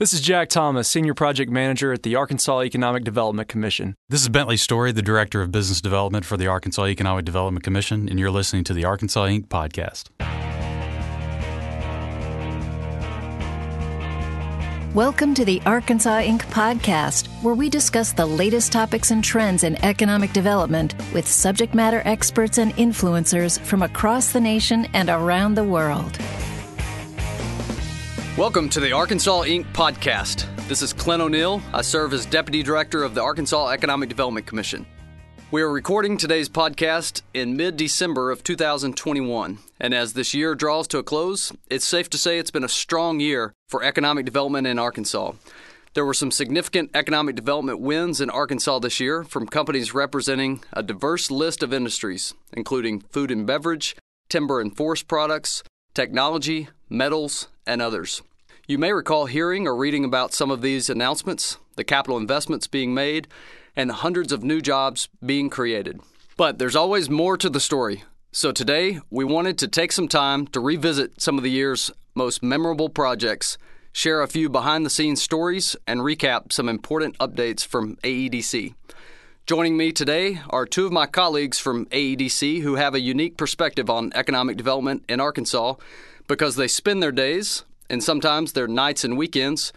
This is Jack Thomas, Senior Project Manager at the Arkansas Economic Development Commission. This is Bentley Story, the Director of Business Development for the Arkansas Economic Development Commission, and you're listening to the Arkansas Inc. podcast. Welcome to the Arkansas Inc. podcast, where we discuss the latest topics and trends in economic development with subject matter experts and influencers from across the nation and around the world. Welcome to the Arkansas Inc. podcast. This is Clint O'Neill. I serve as Deputy Director of the Arkansas Economic Development Commission. We are recording today's podcast in mid December of 2021. And as this year draws to a close, it's safe to say it's been a strong year for economic development in Arkansas. There were some significant economic development wins in Arkansas this year from companies representing a diverse list of industries, including food and beverage, timber and forest products, technology, metals, and others. You may recall hearing or reading about some of these announcements, the capital investments being made, and the hundreds of new jobs being created. But there's always more to the story. So today, we wanted to take some time to revisit some of the year's most memorable projects, share a few behind the scenes stories, and recap some important updates from AEDC. Joining me today are two of my colleagues from AEDC who have a unique perspective on economic development in Arkansas because they spend their days and sometimes their nights and weekends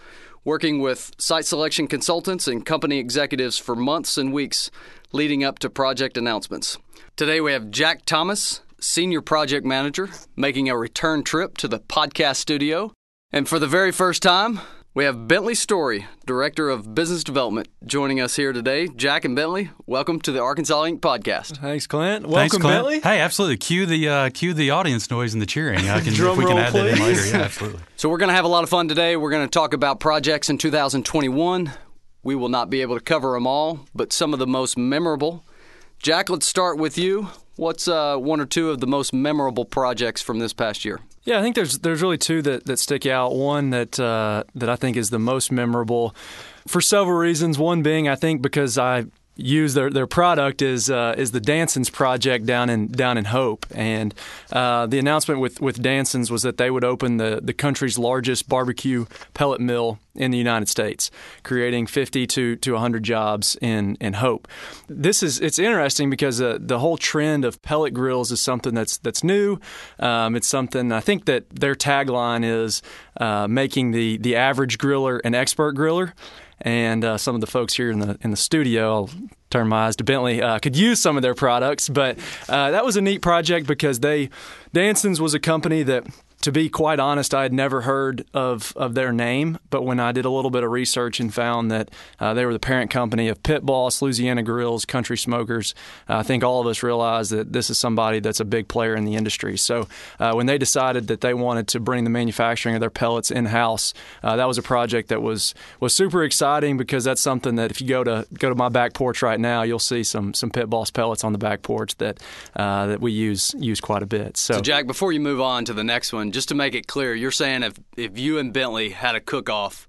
working with site selection consultants and company executives for months and weeks leading up to project announcements. Today we have Jack Thomas, Senior Project Manager, making a return trip to the podcast studio. And for the very first time, we have Bentley Story, Director of Business Development, joining us here today. Jack and Bentley, welcome to the Arkansas Inc. podcast. Thanks, Clint. Thanks, Clint. Bentley. Hey, absolutely. Cue the uh, cue the audience noise and the cheering. I can, Drum if we can roll, add that in please. later. Yeah, absolutely. So, we're going to have a lot of fun today. We're going to talk about projects in 2021. We will not be able to cover them all, but some of the most memorable. Jack, let's start with you. What's uh, one or two of the most memorable projects from this past year? Yeah, I think there's there's really two that, that stick out. One that uh, that I think is the most memorable for several reasons. One being I think because I use their, their product is uh, is the Danson's project down in down in Hope, and uh, the announcement with with Danson's was that they would open the the country's largest barbecue pellet mill in the United States, creating 50 to to 100 jobs in in Hope. This is it's interesting because uh, the whole trend of pellet grills is something that's that's new. Um, it's something I think that their tagline is uh, making the the average griller an expert griller and uh, some of the folks here in the in the studio. I'll turn my eyes to Bentley. Uh, could use some of their products, but uh, that was a neat project because they Danson's was a company that. To be quite honest, I had never heard of, of their name, but when I did a little bit of research and found that uh, they were the parent company of Pit Boss, Louisiana Grills, Country Smokers, uh, I think all of us realized that this is somebody that's a big player in the industry. So uh, when they decided that they wanted to bring the manufacturing of their pellets in house, uh, that was a project that was was super exciting because that's something that if you go to go to my back porch right now, you'll see some some Pit Boss pellets on the back porch that uh, that we use use quite a bit. So, So, Jack, before you move on to the next one, just to make it clear, you're saying if, if you and Bentley had a cook off,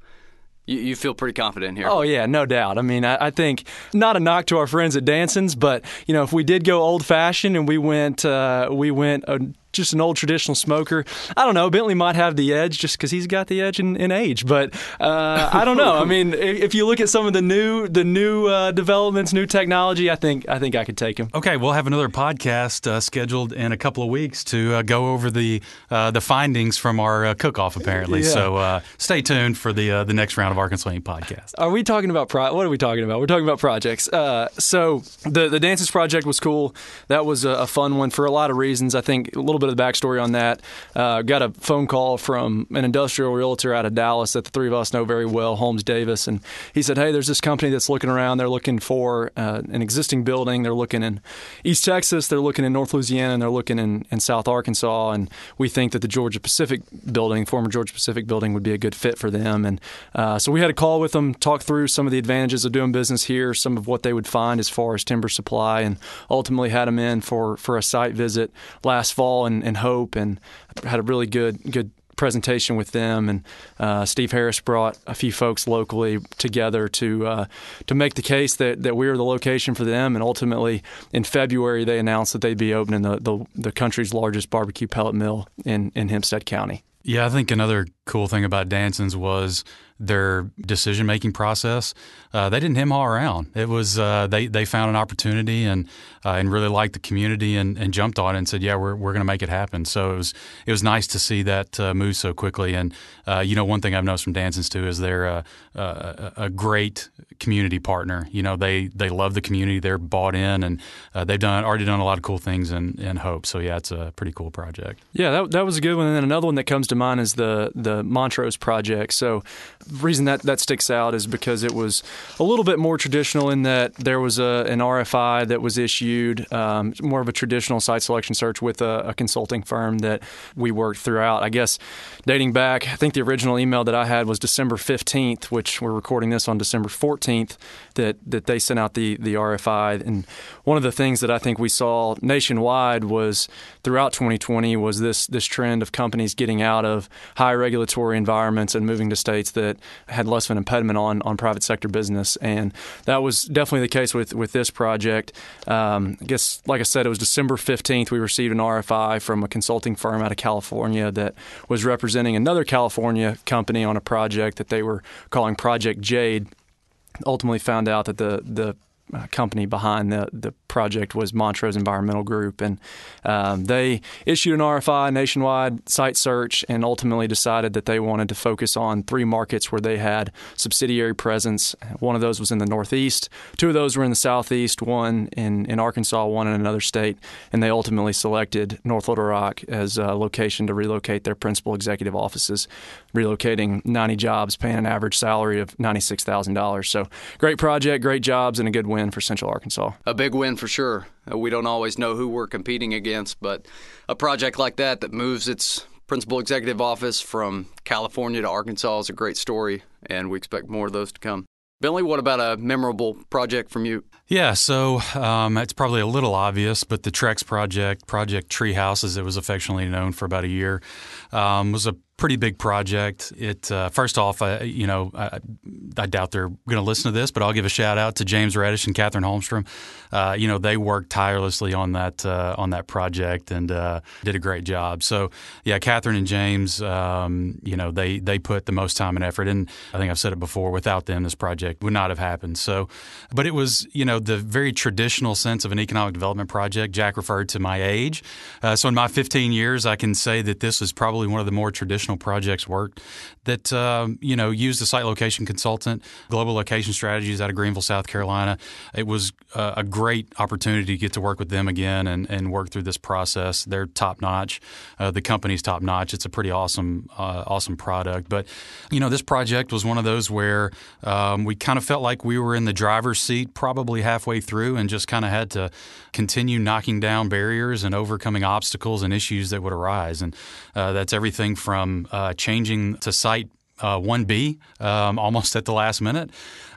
you, you feel pretty confident here. Oh yeah, no doubt. I mean, I, I think not a knock to our friends at Danson's, but you know, if we did go old fashioned and we went, uh, we went uh, just an old traditional smoker. I don't know. Bentley might have the edge just because he's got the edge in, in age, but uh, I don't know. I mean, if, if you look at some of the new, the new uh, developments, new technology, I think I think I could take him. Okay, we'll have another podcast uh, scheduled in a couple of weeks to uh, go over the uh, the findings from our uh, cook-off. Apparently, Yeah. so uh, stay tuned for the uh, the next round of Arkansas Inc. podcast. Are we talking about pro- what are we talking about? We're talking about projects. Uh, so the the Danson's project was cool. That was a, a fun one for a lot of reasons. I think a little bit of the backstory on that. Uh, got a phone call from an industrial realtor out of Dallas that the three of us know very well, Holmes Davis, and he said, "Hey, there's this company that's looking around. They're looking for uh, an existing building. They're looking in East Texas. They're looking in North Louisiana, and they're looking in, in South Arkansas. And we think that the Georgia Pacific building, former Georgia Pacific building, would be a good fit for them. And uh, so we had a call with them, talk through some of the advantages of doing business here, some of what they would find as far as timber supply, and ultimately had them in for, for a site visit last fall in, in Hope, and had a really good good presentation with them, and uh, Steve Harris brought a few folks locally together to uh, to make the case that, that we were the location for them. And ultimately, in February, they announced that they'd be opening the, the, the country's largest barbecue pellet mill in, in Hempstead County. Yeah, I think another cool thing about Danson's was their decision making process, uh, they didn't hem haw around. It was uh, they they found an opportunity and uh, and really liked the community and, and jumped on it and said, yeah, we're, we're going to make it happen. So it was it was nice to see that uh, move so quickly. And uh, you know, one thing I've noticed from Danson's too is they're a, a, a, great community partner. You know, they they love the community. They're bought in and uh, they've done already done a lot of cool things in, in Hope. So yeah, it's a pretty cool project. Yeah, that, that was a good one. And then another one that comes to mind is the the Montrose project. So the reason that that sticks out is because it was a little bit more traditional in that there was a, an RFI that was issued, um, more of a traditional site selection search with a, a, consulting firm that we worked throughout. I guess dating back, I think the original email that I had was December 15th, which we're recording this on December 14th, that, that they sent out the, the RFI. And one of the things that I think we saw nationwide was throughout 2020 was this, this trend of companies getting out of high regulatory environments and moving to states that had less of an impediment on, on private sector business. And that was definitely the case with, with this project. Um, I guess, like I said, it was December 15th. We received an RFI from a consulting firm out of California that was representing another California company on a project that they were calling Project Jade ultimately found out that the the uh, company behind the, the project was Montrose Environmental Group, and um, they issued an RFI nationwide site search, and ultimately decided that they wanted to focus on three markets where they had subsidiary presence. One of those was in the Northeast, two of those were in the Southeast, one in, in Arkansas, one in another state, and they ultimately selected North Little Rock as a location to relocate their principal executive offices, relocating 90 jobs, paying an average salary of $96,000. So great project, great jobs, and a good win for Central Arkansas. A big win for sure. Uh, we don't always know who we're competing against, but a project like that that moves its principal executive office from California to Arkansas is a great story, and we expect more of those to come. Bentley, what about a memorable project from you? Yeah, so um, it's probably a little obvious, but the Trex project, Project Treehouse, as it was affectionately known for about a year, um, was a pretty big project. It uh, first off, you know, I, I doubt they're going to listen to this, but I'll give a shout out to James Reddish and Catherine Holmstrom. Uh, you know, they worked tirelessly on that uh, on that project and uh, did a great job. So yeah, Catherine and James, um, you know, they they put the most time and effort, and I think I've said it before. Without them, this project would not have happened. So, but it was you know the very traditional sense of an economic development project. Jack referred to my age, uh, so in my 15 years, I can say that this is probably one of the more traditional projects worked that um, you know used a site location consultant, global location strategies out of Greenville, South Carolina. It was a great opportunity to get to work with them again and, and work through this process. They're top notch. Uh, the company's top notch. It's a pretty awesome, uh, awesome product. But you know, this project was one of those where um, we kind of felt like we were in the driver's seat, probably halfway through, and just kind of had to continue knocking down barriers and overcoming obstacles and issues that would arise. And uh, that's everything from uh, changing to Site uh, 1B um, almost at the last minute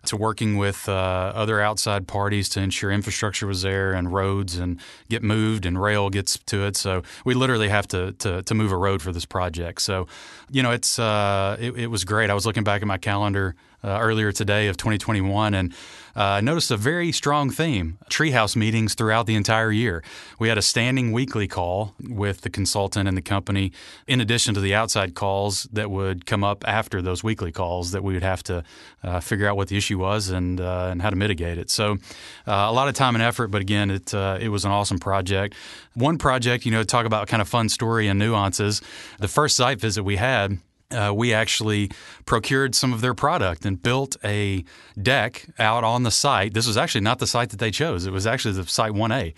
to working with uh, other outside parties to ensure infrastructure was there and roads and get moved and rail gets to it. So we literally have to to, to move a road for this project. So you know it's uh, it, it was great. I was looking back at my calendar uh, earlier today of 2021 and uh, noticed a very strong theme treehouse meetings throughout the entire year. We had a standing weekly call with the consultant and the company, in addition to the outside calls that would come up after those weekly calls that we would have to uh, figure out what the issue was and, uh, and how to mitigate it. So, uh, a lot of time and effort, but again, it, uh, it was an awesome project. One project, you know, talk about kind of fun story and nuances. The first site visit we had, uh, we actually procured some of their product and built a deck out on the site. This was actually not the site that they chose. It was actually the site 1A.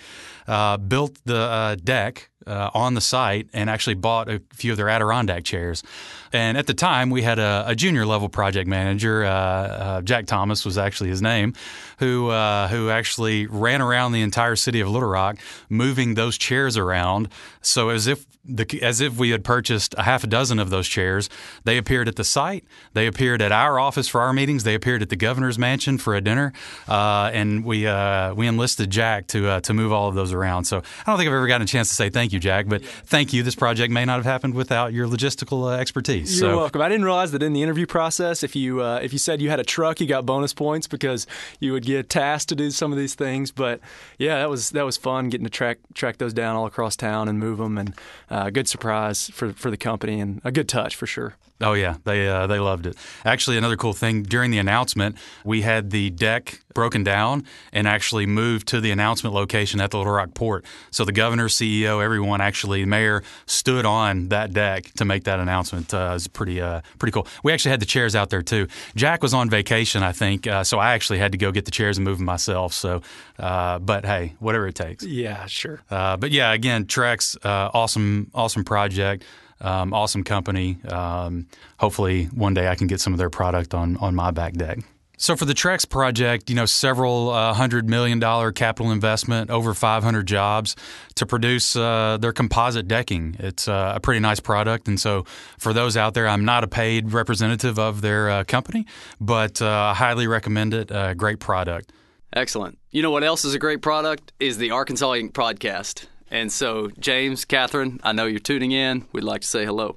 Uh, built the uh, deck uh, on the site and actually bought a few of their Adirondack chairs. And at the time, we had a, a junior level project manager, uh, uh, Jack Thomas was actually his name, who uh, who actually ran around the entire city of Little Rock, moving those chairs around. So as if the, as if we had purchased a half a dozen of those chairs. They appeared at the site. They appeared at our office for our meetings. They appeared at the governor's mansion for a dinner, uh, and we uh, we enlisted Jack to uh, to move all of those around. So I don't think I've ever gotten a chance to say thank you, Jack, but thank you. This project may not have happened without your logistical uh, You're so. welcome. I didn't realize that in the interview process, if you uh, if you said you had a truck, you got bonus points because you would get tasked to do some of these things. But yeah, that was that was fun getting to track track those down all across town and move them, and uh, good surprise for for the company and a good touch for sure. Oh yeah, they uh, they loved it. Actually, another cool thing during the announcement, we had the deck broken down and actually moved to the announcement location at the Little Rock Port. So the governor, CEO, everyone, actually, the mayor stood on that deck to make that announcement. Uh, it was pretty uh, pretty cool. We actually had the chairs out there too. Jack was on vacation, I think, uh, so I actually had to go get the chairs and move them myself. So, uh, but hey, whatever it takes. Yeah, sure. Uh, but yeah, again, Trex, awesome, awesome project. Um, awesome company. Um, hopefully, one day I can get some of their product on on my back deck. So for the Trex project, you know, several uh, hundred million dollar capital investment, over 500 jobs to produce uh, their composite decking. It's uh, a pretty nice product, and so for those out there, I'm not a paid representative of their uh, company, but uh, I highly recommend it. great product. Excellent. You know what else is a great product is the Arkansas Inc. podcast. And so, James, Catherine, I know you're tuning in. We'd like to say hello.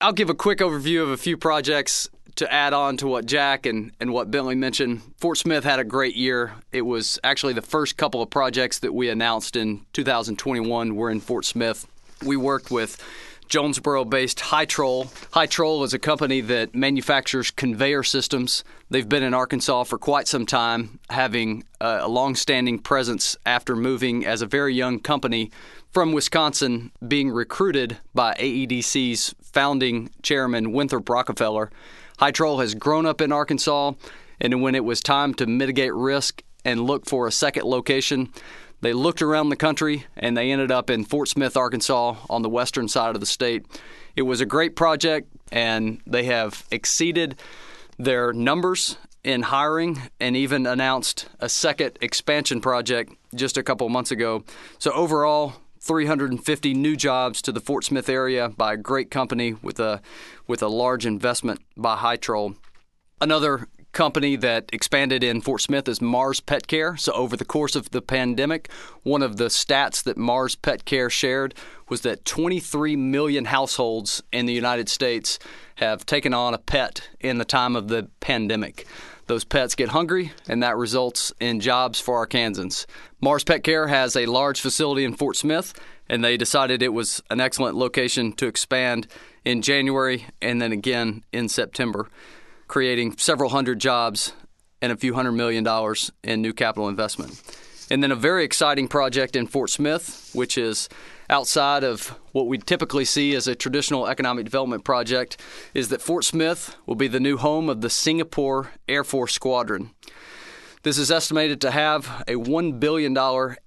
I'll give a quick overview of a few projects to add on to what Jack and, and what Bentley mentioned. Fort Smith had a great year. It was actually the first couple of projects that we announced in 2021 were in Fort Smith. We worked with Jonesboro based Hytrol. Hytrol is a company that manufactures conveyor systems. They've been in Arkansas for quite some time, having a long standing presence after moving as a very young company from Wisconsin, being recruited by AEDC's founding chairman, Winthrop Rockefeller. High Hytrol has grown up in Arkansas, and when it was time to mitigate risk and look for a second location, they looked around the country and they ended up in Fort Smith, Arkansas, on the western side of the state. It was a great project, and they have exceeded their numbers in hiring and even announced a second expansion project just a couple months ago. So, overall, 350 new jobs to the Fort Smith area by a great company with a with a large investment by Hytrol. Another company that expanded in Fort Smith is Mars Pet Care. So, over the course of the pandemic, one of the stats that Mars Pet Care shared was that 23 million households in the United States have taken on a pet in the time of the pandemic. Those pets get hungry, and that results in jobs for Arkansans. Mars Pet Care has a large facility in Fort Smith, and they decided it was an excellent location to expand in January and then again in September creating several hundred jobs and a few hundred million dollars in new capital investment. And then a very exciting project in Fort Smith, which is outside of what we typically see as a traditional economic development project, is that Fort Smith will be the new home of the Singapore Air Force Squadron. This is estimated to have a $1 billion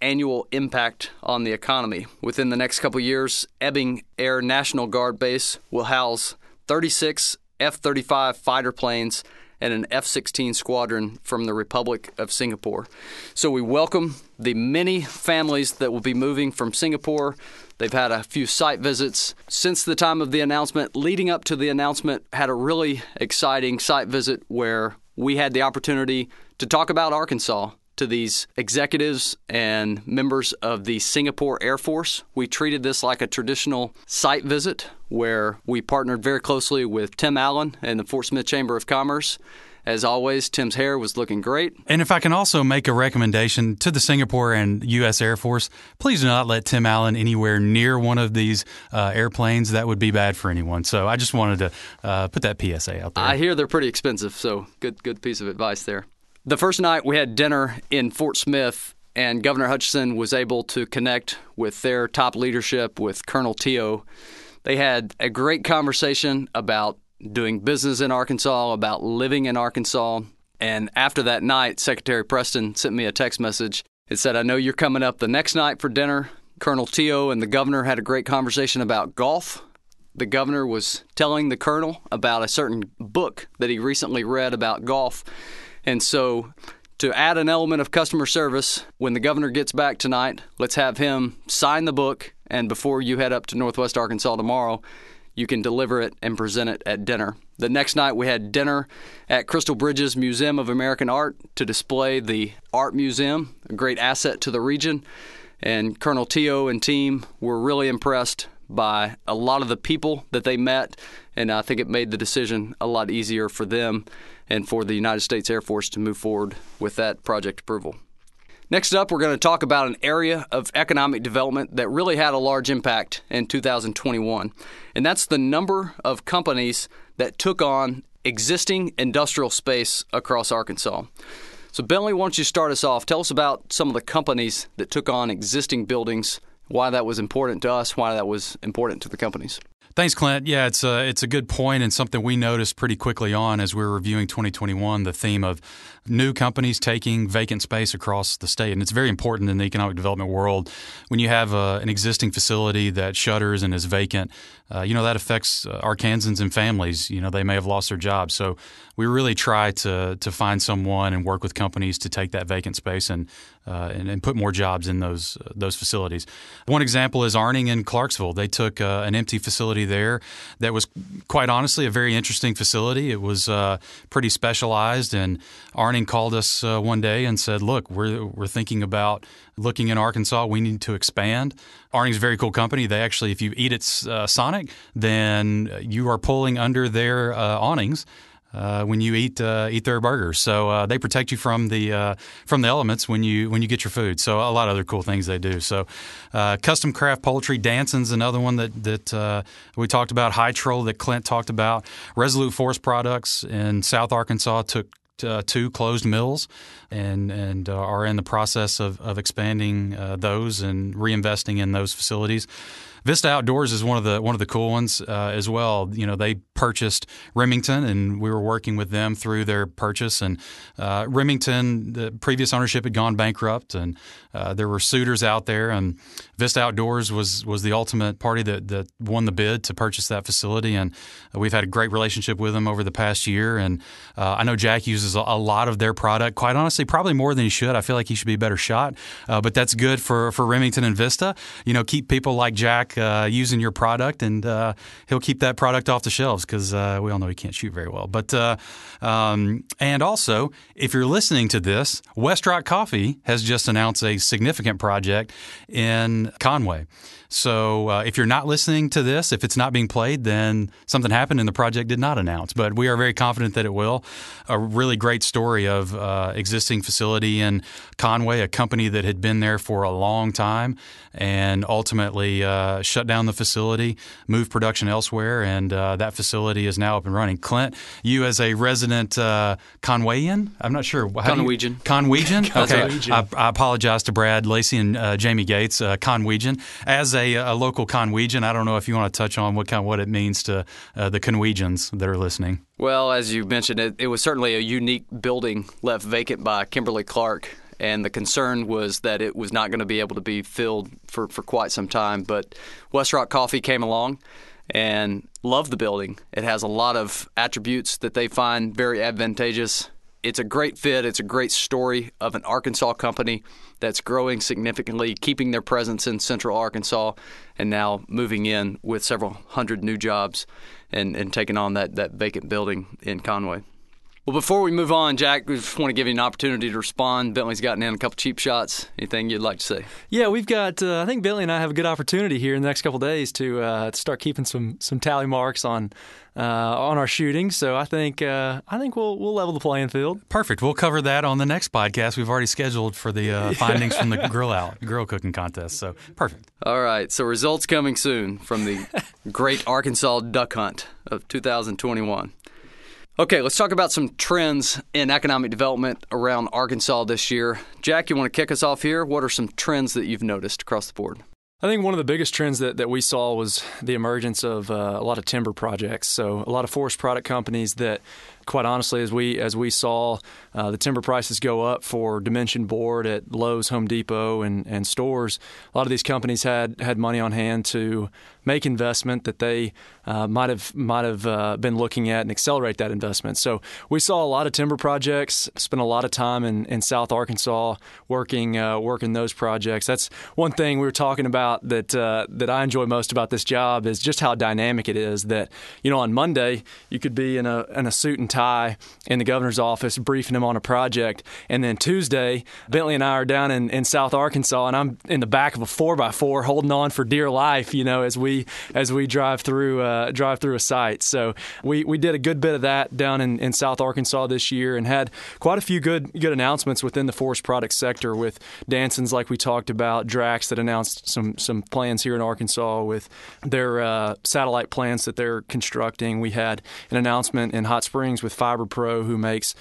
annual impact on the economy. Within the next couple years, Ebbing Air National Guard Base will house 36 F 35 fighter planes and an F 16 squadron from the Republic of Singapore. So we welcome the many families that will be moving from Singapore. They've had a few site visits since the time of the announcement. Leading up to the announcement, had a really exciting site visit where we had the opportunity to talk about Arkansas to these executives and members of the Singapore Air Force. We treated this like a traditional site visit where we partnered very closely with Tim Allen and the Fort Smith Chamber of Commerce. As always, Tim's hair was looking great. And if I can also make a recommendation to the Singapore and U.S. Air Force, please do not let Tim Allen anywhere near one of these uh, airplanes. That would be bad for anyone. So I just wanted to uh, put that PSA out there. I hear they're pretty expensive, so good, good piece of advice there. The first night we had dinner in Fort Smith, and Governor Hutchinson was able to connect with their top leadership, with Colonel Teo. They had a great conversation about doing business in Arkansas, about living in Arkansas. And after that night, Secretary Preston sent me a text message. It said, I know you're coming up the next night for dinner. Colonel Teo and the governor had a great conversation about golf. The governor was telling the colonel about a certain book that he recently read about golf and so, to add an element of customer service, when the governor gets back tonight, let's have him sign the book. And before you head up to Northwest Arkansas tomorrow, you can deliver it and present it at dinner. The next night, we had dinner at Crystal Bridges Museum of American Art to display the art museum, a great asset to the region. And Colonel Teo and team were really impressed by a lot of the people that they met, and I think it made the decision a lot easier for them and for the United States Air Force to move forward with that project approval. Next up, we're going to talk about an area of economic development that really had a large impact in 2021, and that's the number of companies that took on existing industrial space across Arkansas. So, Bentley, why don't you start us off? Tell us about some of the companies that took on existing buildings, why that was important to us, why that was important to the companies. Thanks, Clint. Yeah, it's a it's a good point and something we noticed pretty quickly on as we were reviewing 2021. The theme of new companies taking vacant space across the state, and it's very important in the economic development world. When you have a, an existing facility that shutters and is vacant, uh, you know that affects uh, Arkansans and families. You know they may have lost their jobs, so we really try to to find someone and work with companies to take that vacant space and uh, and, and, put more jobs in those uh, those facilities. One example is Arning in Clarksville. They took uh, an empty facility there that was quite honestly a very interesting facility. It was uh, pretty specialized, and Arning called us uh, one day and said, "Look, we're we're thinking about looking in Arkansas. We need to expand." Arning's a very cool company. They actually, if you eat at uh, Sonic, then you are pulling under their awnings uh, when you eat uh, eat their burgers. So uh, they protect you from the uh, from the elements when you when you get your food. So a lot of other cool things they do. So uh, custom craft poultry, Danson's another one that that uh, we talked about. Hytrol that Clint talked about. Resolute Forest Products in South Arkansas took uh, two closed mills and and uh, are in the process of, of expanding uh, those and reinvesting in those facilities. Vista Outdoors is one of the one of the cool ones uh, as well. You know, they purchased Remington, and we were working with them through their purchase. And uh, Remington, the previous ownership had gone bankrupt, and uh, there were suitors out there. And Vista Outdoors was was the ultimate party that that won the bid to purchase that facility. And we've had a great relationship with them over the past year. And uh, I know Jack uses a, a, lot of their product. Quite honestly, probably more than he should. I feel like he should be a better shot. Uh, but that's good for for Remington and Vista. You know, keep people like Jack uh, using your product, and uh, he'll keep that product off the shelves because uh, we all know he can't shoot very well. But uh, um, and also, if you're listening to this, West Rock Coffee has just announced a significant project in Conway. So uh, if you're not listening to this, if it's not being played, then something happened and the project did not announce. But we are very confident that it will. A really great story of uh, existing facility in Conway, a company that had been there for a long time and ultimately uh, shut down the facility, moved production elsewhere, and uh, that facility is now up and running. Clint, you as a resident uh, Conwayan, I'm not sure. How Conwegian. Conwegian? okay. I, I, apologize to Brad Lacey and uh, Jamie Gates, uh, Conwegian. As a, a, local Conwegian, I don't know if you want to touch on what kind of what it means to uh, the Conwegians that are listening. Well, as you mentioned, it, it was certainly a unique building left vacant by Kimberly Clark and the concern was that it was not going to be able to be filled for, for quite some time. But West Rock Coffee came along and loved the building. It has a lot of attributes that they find very advantageous. It's a great fit. It's a great story of an Arkansas company that's growing significantly, keeping their presence in central Arkansas, and now moving in with several hundred new jobs and, and taking on that, that vacant building in Conway. Well, before we move on, Jack, we just want to give you an opportunity to respond. Bentley's gotten in a couple cheap shots. Anything you'd like to say? Yeah, we've got. Uh, I think Bentley and I have a good opportunity here in the next couple days to uh, start keeping some some tally marks on uh, on our shooting. So I think uh, I think we'll we'll level the playing field. Perfect. We'll cover that on the next podcast. We've already scheduled for the uh, findings from the grill out grill cooking contest. So perfect. All right. So results coming soon from the Great Arkansas Duck Hunt of 2021. Okay, let's talk about some trends in economic development around Arkansas this year. Jack, you want to kick us off here? What are some trends that you've noticed across the board? I think one of the biggest trends that, that we saw was the emergence of uh, a lot of timber projects. So, a lot of forest product companies that quite honestly, as we as we saw uh, the timber prices go up for dimension board at Lowe's, Home Depot, and, and stores, a lot of these companies had had money on hand to make investment that they uh, might have might have uh, been looking at and accelerate that investment. So we saw a lot of timber projects. Spent a lot of time in, in South Arkansas working uh, working those projects. That's one thing we were talking about that uh, that I enjoy most about this job is just how dynamic it is. That you know on Monday you could be in a in a suit and tie in the governor's office briefing him on a project. And then Tuesday, Bentley and I are down in, in South Arkansas, and I'm in the back of a four by four, holding on for dear life. You know, as we as we drive through uh, drive through a site. So we, we did a good bit of that down in, in South Arkansas this year, and had quite a few good good announcements within the forest product sector with Danson's, like we talked about, Drax that announced some some plans here in Arkansas with their uh, satellite plants that they're constructing. We had an announcement in Hot Springs with Fiber Pro, who makes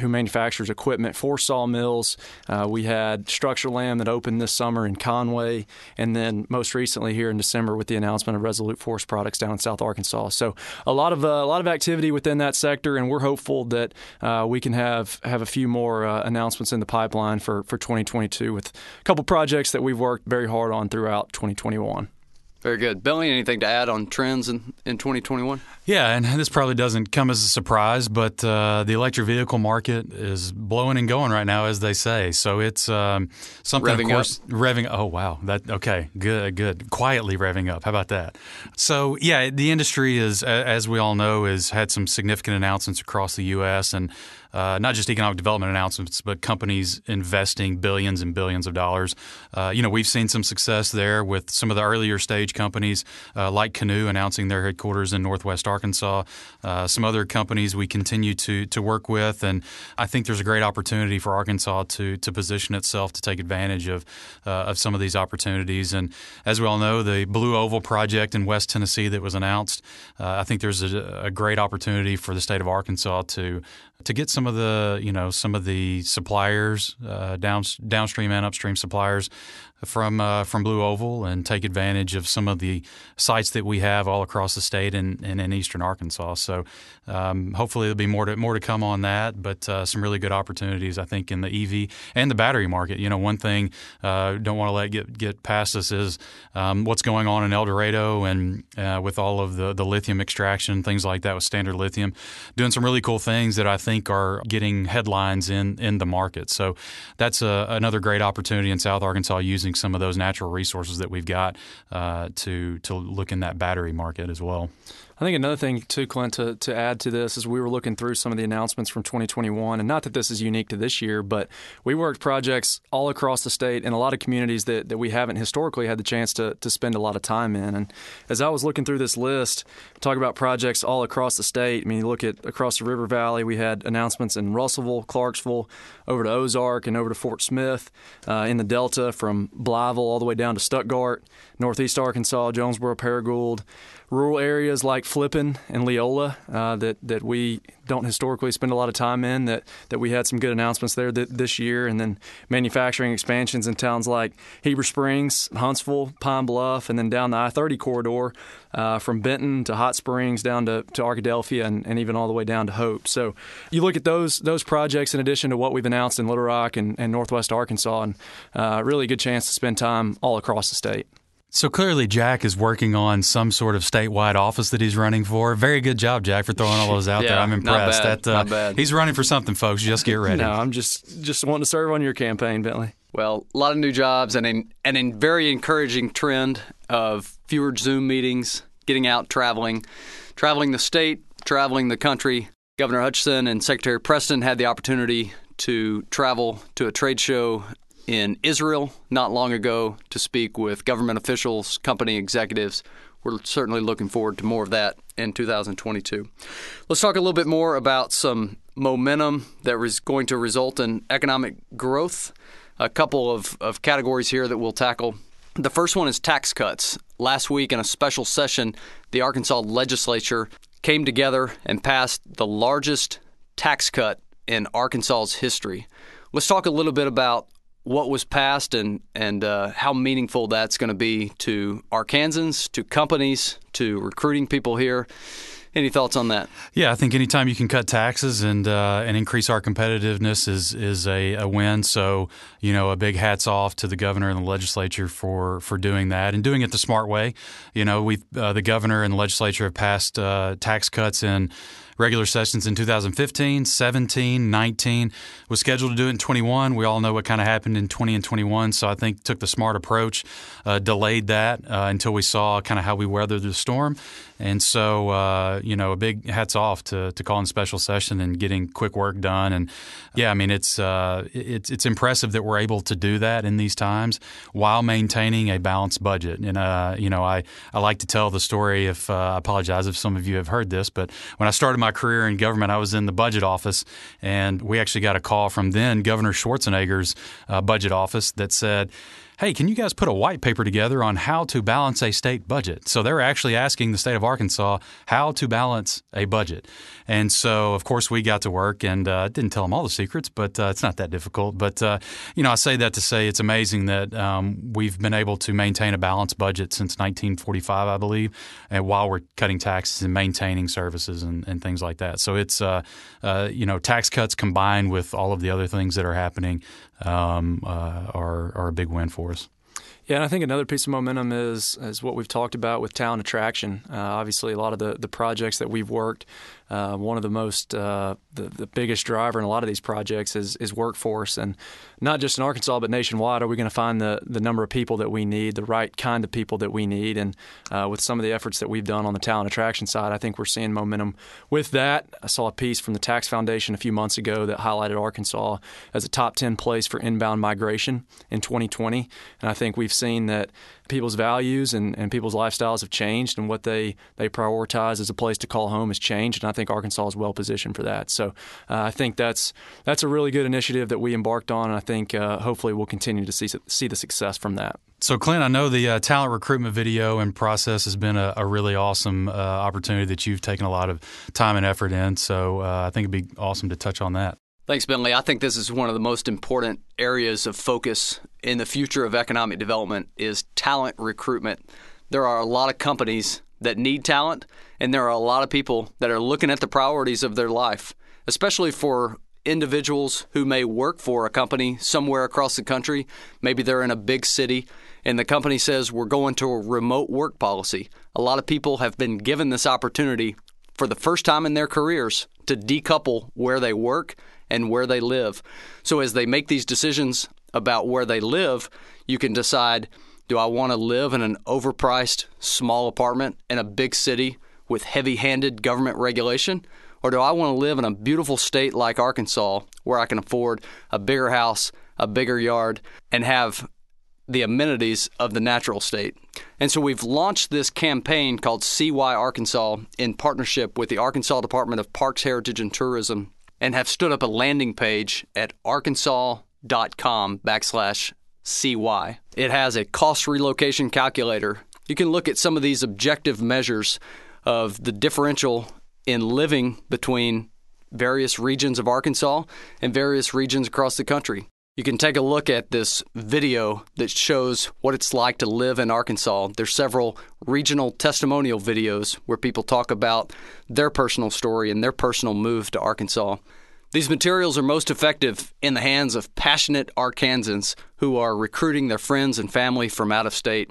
who manufactures equipment for sawmills. Uh, we had Structurlam that opened this summer in Conway, and then most recently here in December with the announcement of Resolute Forest Products down in South Arkansas. So a lot of uh, a lot of activity within that sector, and we're hopeful that uh, we can have have a few more uh, announcements in the pipeline for for 2022 with a couple projects that we've worked very hard on throughout 2021. Very good. Billy, anything to add on trends in, in 2021? Yeah, and this probably doesn't come as a surprise, but uh, the electric vehicle market is blowing and going right now, as they say. So it's um, something, revving of course, up. revving. Oh wow, that okay, good, good. Quietly revving up. How about that? So yeah, the industry is, as we all know, has had some significant announcements across the U.S. and uh, not just economic development announcements, but companies investing billions and billions of dollars. Uh, you know, we've seen some success there with some of the earlier stage companies uh, like Canoo announcing their headquarters in Northwest Arkansas. Uh, some other companies we continue to to work with, and I think there's a great opportunity for Arkansas to to position itself to take advantage of uh, of some of these opportunities. And as we all know, the Blue Oval project in West Tennessee that was announced, uh, I think there's a, a great opportunity for the state of Arkansas to to get some of the you know some of the suppliers uh, down, downstream and upstream suppliers from uh, from Blue Oval and take advantage of some of the sites that we have all across the state and, and in eastern Arkansas. So um, hopefully there'll be more to more to come on that, but uh, some really good opportunities I think in the EV and the battery market. You know, one thing uh, don't want to let get get past us is um, what's going on in El Dorado and uh, with all of the the lithium extraction things like that with Standard Lithium, doing some really cool things that I think are getting headlines in in the market. So that's a, another great opportunity in South Arkansas using using some of those natural resources that we've got uh, to to look in that battery market as well. I think another thing too, Clint, to, to add to this is we were looking through some of the announcements from 2021, and not that this is unique to this year, but we worked projects all across the state in a lot of communities that, that we haven't historically had the chance to, to spend a lot of time in. And as I was looking through this list, talk about projects all across the state. I mean, you look at across the River Valley, we had announcements in Russellville, Clarksville, over to Ozark, and over to Fort Smith, uh, in the Delta from Blytheville all the way down to Stuttgart, Northeast Arkansas, Jonesboro, Paragould rural areas like Flippin and Leola uh, that that we don't historically spend a lot of time in. That that we had some good announcements there th- this year, and then manufacturing expansions in towns like Heber Springs, Huntsville, Pine Bluff, and then down the I-30 corridor uh, from Benton to Hot Springs down to, to Arkadelphia and, and even all the way down to Hope. So you look at those those projects in addition to what we've announced in Little Rock and, and Northwest Arkansas, and uh, really good chance to spend time all across the state. So clearly, Jack is working on some sort of statewide office that he's running for. Very good job, Jack, for throwing all those out yeah, there. I'm impressed. Not bad, that, uh, not bad. He's running for something, folks. Just get ready. No, I'm just just wanting to serve on your campaign, Bentley. Well, a lot of new jobs and a, and a very encouraging trend of fewer Zoom meetings, getting out, traveling, traveling the state, traveling the country. Governor Hutchinson and Secretary Preston had the opportunity to travel to a trade show in Israel not long ago to speak with government officials, company executives. We're certainly looking forward to more of that in 2022. Let's talk a little bit more about some momentum that is going to result in economic growth. A couple of, of categories here that we'll tackle. The first one is tax cuts. Last week, in a special session, the Arkansas legislature came together and passed the largest tax cut in Arkansas's history. Let's talk a little bit about what was passed and and uh, how meaningful that's going to be to Arkansans, to companies, to recruiting people here. Any thoughts on that? Yeah, I think anytime you can cut taxes and uh, and increase our competitiveness is is a, a, win. So you know, a big hats off to the governor and the legislature for for doing that and doing it the smart way. You know, we uh, the governor and the legislature have passed uh, tax cuts in regular sessions in 2015, 17, 19. Was scheduled to do it in 21. We all know what kind of happened in 20 and 21. So I think took the smart approach, uh, delayed that uh, until we saw kind of how we weathered the storm. And so, uh, you know, a big hats off to, to calling special session and getting quick work done. And yeah, I mean, it's uh, it's it's impressive that we're able to do that in these times while maintaining a balanced budget. And uh, you know, I, I like to tell the story. If uh, I apologize if some of you have heard this, but when I started my career in government, I was in the budget office, and we actually got a call from then Governor Schwarzenegger's uh, budget office that said hey, can you guys put a white paper together on how to balance a state budget? So they're actually asking the state of Arkansas how to balance a budget. And so, of course, we got to work and uh, didn't tell them all the secrets, but uh, it's not that difficult. But, uh, you know, I say that to say it's amazing that um, we've been able to maintain a balanced budget since 1945, I believe, and while we're cutting taxes and maintaining services and, and things like that. So it's, uh, uh, you know, tax cuts combined with all of the other things that are happening um, uh, are, are a big win for us. Yeah, and I think another piece of momentum is is what we've talked about with talent attraction. Uh, obviously, a lot of the, the projects that we've worked uh, one of the most uh, the, the biggest driver in a lot of these projects is, is workforce. And not just in Arkansas but nationwide are we going to find the, the number of people that we need the right kind of people that we need? And uh, with some of the efforts that we've done on the talent attraction side I think we're seeing momentum with that. I saw a piece from the Tax Foundation a few months ago that highlighted Arkansas as a top 10 place for inbound migration in 2020 and I think we've seen that people's values and, and people's lifestyles have changed and what they, they prioritize as a place to call home has changed. And I think Arkansas is well positioned for that. So uh, I think that's that's a really good initiative that we embarked on. And I think uh, hopefully we'll continue to see, see the success from that. So, Clint, I know the uh, talent recruitment video and process has been a, a really awesome uh, opportunity that you've taken a lot of time and effort in. So, uh, I think it'd be awesome to touch on that. Thanks, Bentley. I think this is one of the most important areas of focus in the future of economic development is talent recruitment. There are a lot of companies that need talent, and there are a lot of people that are looking at the priorities of their life, especially for individuals who may work for a company somewhere across the country. Maybe they're in a big city and the company says we're going to a remote work policy. A lot of people have been given this opportunity for the first time in their careers to decouple where they work and where they live. So as they make these decisions about where they live, you can decide do I want to live in an overpriced small apartment in a big city with heavy handed government regulation? Or do I want to live in a beautiful state like Arkansas where I can afford a bigger house, a bigger yard, and have the amenities of the natural state? And so we've launched this campaign called CY Arkansas in partnership with the Arkansas Department of Parks, Heritage, and Tourism and have stood up a landing page at arkansas.com backslash CY. It has a cost relocation calculator. You can look at some of these objective measures of the differential in living between various regions of Arkansas and various regions across the country. You can take a look at this video that shows what it's like to live in Arkansas. There's several regional testimonial videos where people talk about their personal story and their personal move to Arkansas. These materials are most effective in the hands of passionate Arkansans who are recruiting their friends and family from out of state.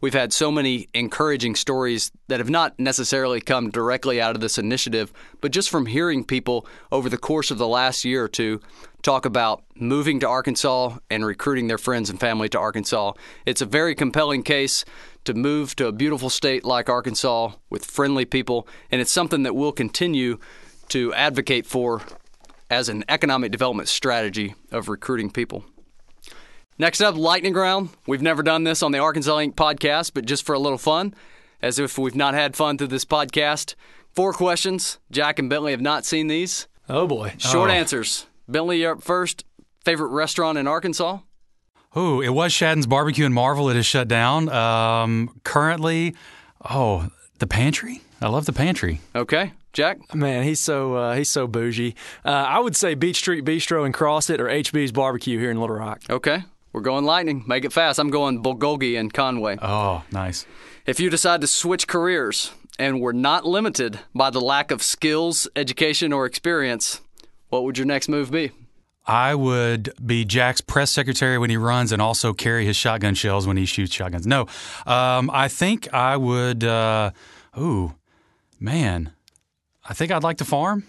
We've had so many encouraging stories that have not necessarily come directly out of this initiative, but just from hearing people over the course of the last year or two talk about moving to Arkansas and recruiting their friends and family to Arkansas. It's a very compelling case to move to a beautiful state like Arkansas with friendly people, and it's something that we'll continue to advocate for as an economic development strategy of recruiting people. Next up, lightning round. We've never done this on the Arkansas Inc. podcast, but just for a little fun, as if we've not had fun through this podcast. Four questions. Jack and Bentley have not seen these. Oh boy. Short oh. answers. Bentley, you're up first. Favorite restaurant in Arkansas? Oh, it was Shadden's Barbecue in Marvell. It is shut down. Um, currently, oh, the pantry. I love the pantry. Okay. Jack? Man, he's so uh, he's so bougie. Uh, I would say Beach Street Bistro and Crossett or HB's Barbecue here in Little Rock. Okay. We're going lightning. Make it fast. I'm going Bulgogi and Conway. Oh, nice. If you decide to switch careers and were not limited by the lack of skills, education, or experience, what would your next move be? I would be Jack's press secretary when he runs and also carry his shotgun shells when he shoots shotguns. No, um, I think I would. Uh, ooh, man. I think I'd like to farm.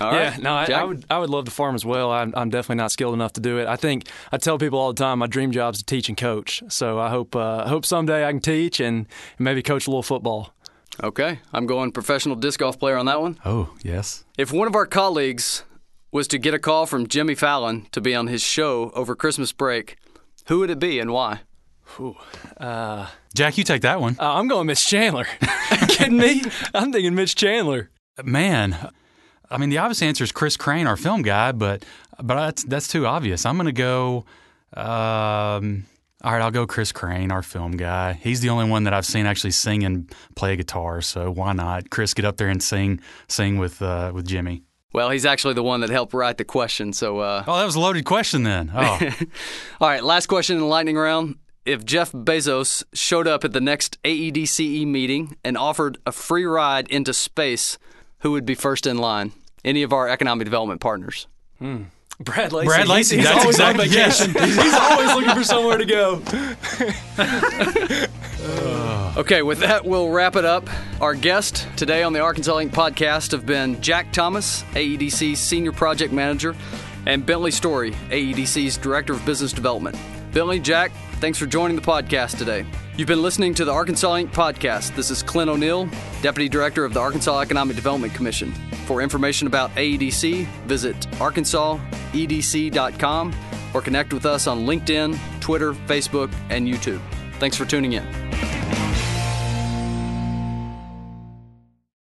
All yeah, right. no, I, I would. I would love to farm as well. I'm, I'm definitely not skilled enough to do it. I think I tell people all the time my dream job is to teach and coach. So I hope uh, I hope someday I can teach and maybe coach a little football. Okay, I'm going professional disc golf player on that one. Oh, yes. If one of our colleagues was to get a call from Jimmy Fallon to be on his show over Christmas break, who would it be and why? Jack, you take that one. Uh, I'm going Miss Chandler. you kidding me? I'm thinking Mitch Chandler. Man, I mean, the obvious answer is Chris Crane, our film guy, but but that's that's too obvious. I'm going to go. Um, all right, I'll go Chris Crane, our film guy. He's the only one that I've seen actually sing and play guitar, so why not? Chris, get up there and sing sing with uh, with Jimmy. Well, he's actually the one that helped write the question. So, uh, Oh, that was a loaded question then. Oh, all right, last question in the lightning round. If Jeff Bezos showed up at the next AEDCE meeting and offered a free ride into space, who would be first in line? Any of our economic development partners? Hmm. Brad Lacey. Brad He's- Lacey, He's, that's always exactly- on vacation. he's always looking for somewhere to go. Okay, with that, we'll wrap it up. Our guest today on the Arkansas Inc. podcast have been Jack Thomas, AEDC's Senior Project Manager, and Bentley Story, AEDC's Director of Business Development. Bentley, Jack, thanks for joining the podcast today. You've been listening to the Arkansas Inc. podcast. This is Clint O'Neill, Deputy Director of the Arkansas Economic Development Commission. For information about AEDC, visit arkansasedc.com or connect with us on LinkedIn, Twitter, Facebook, and YouTube. Thanks for tuning in.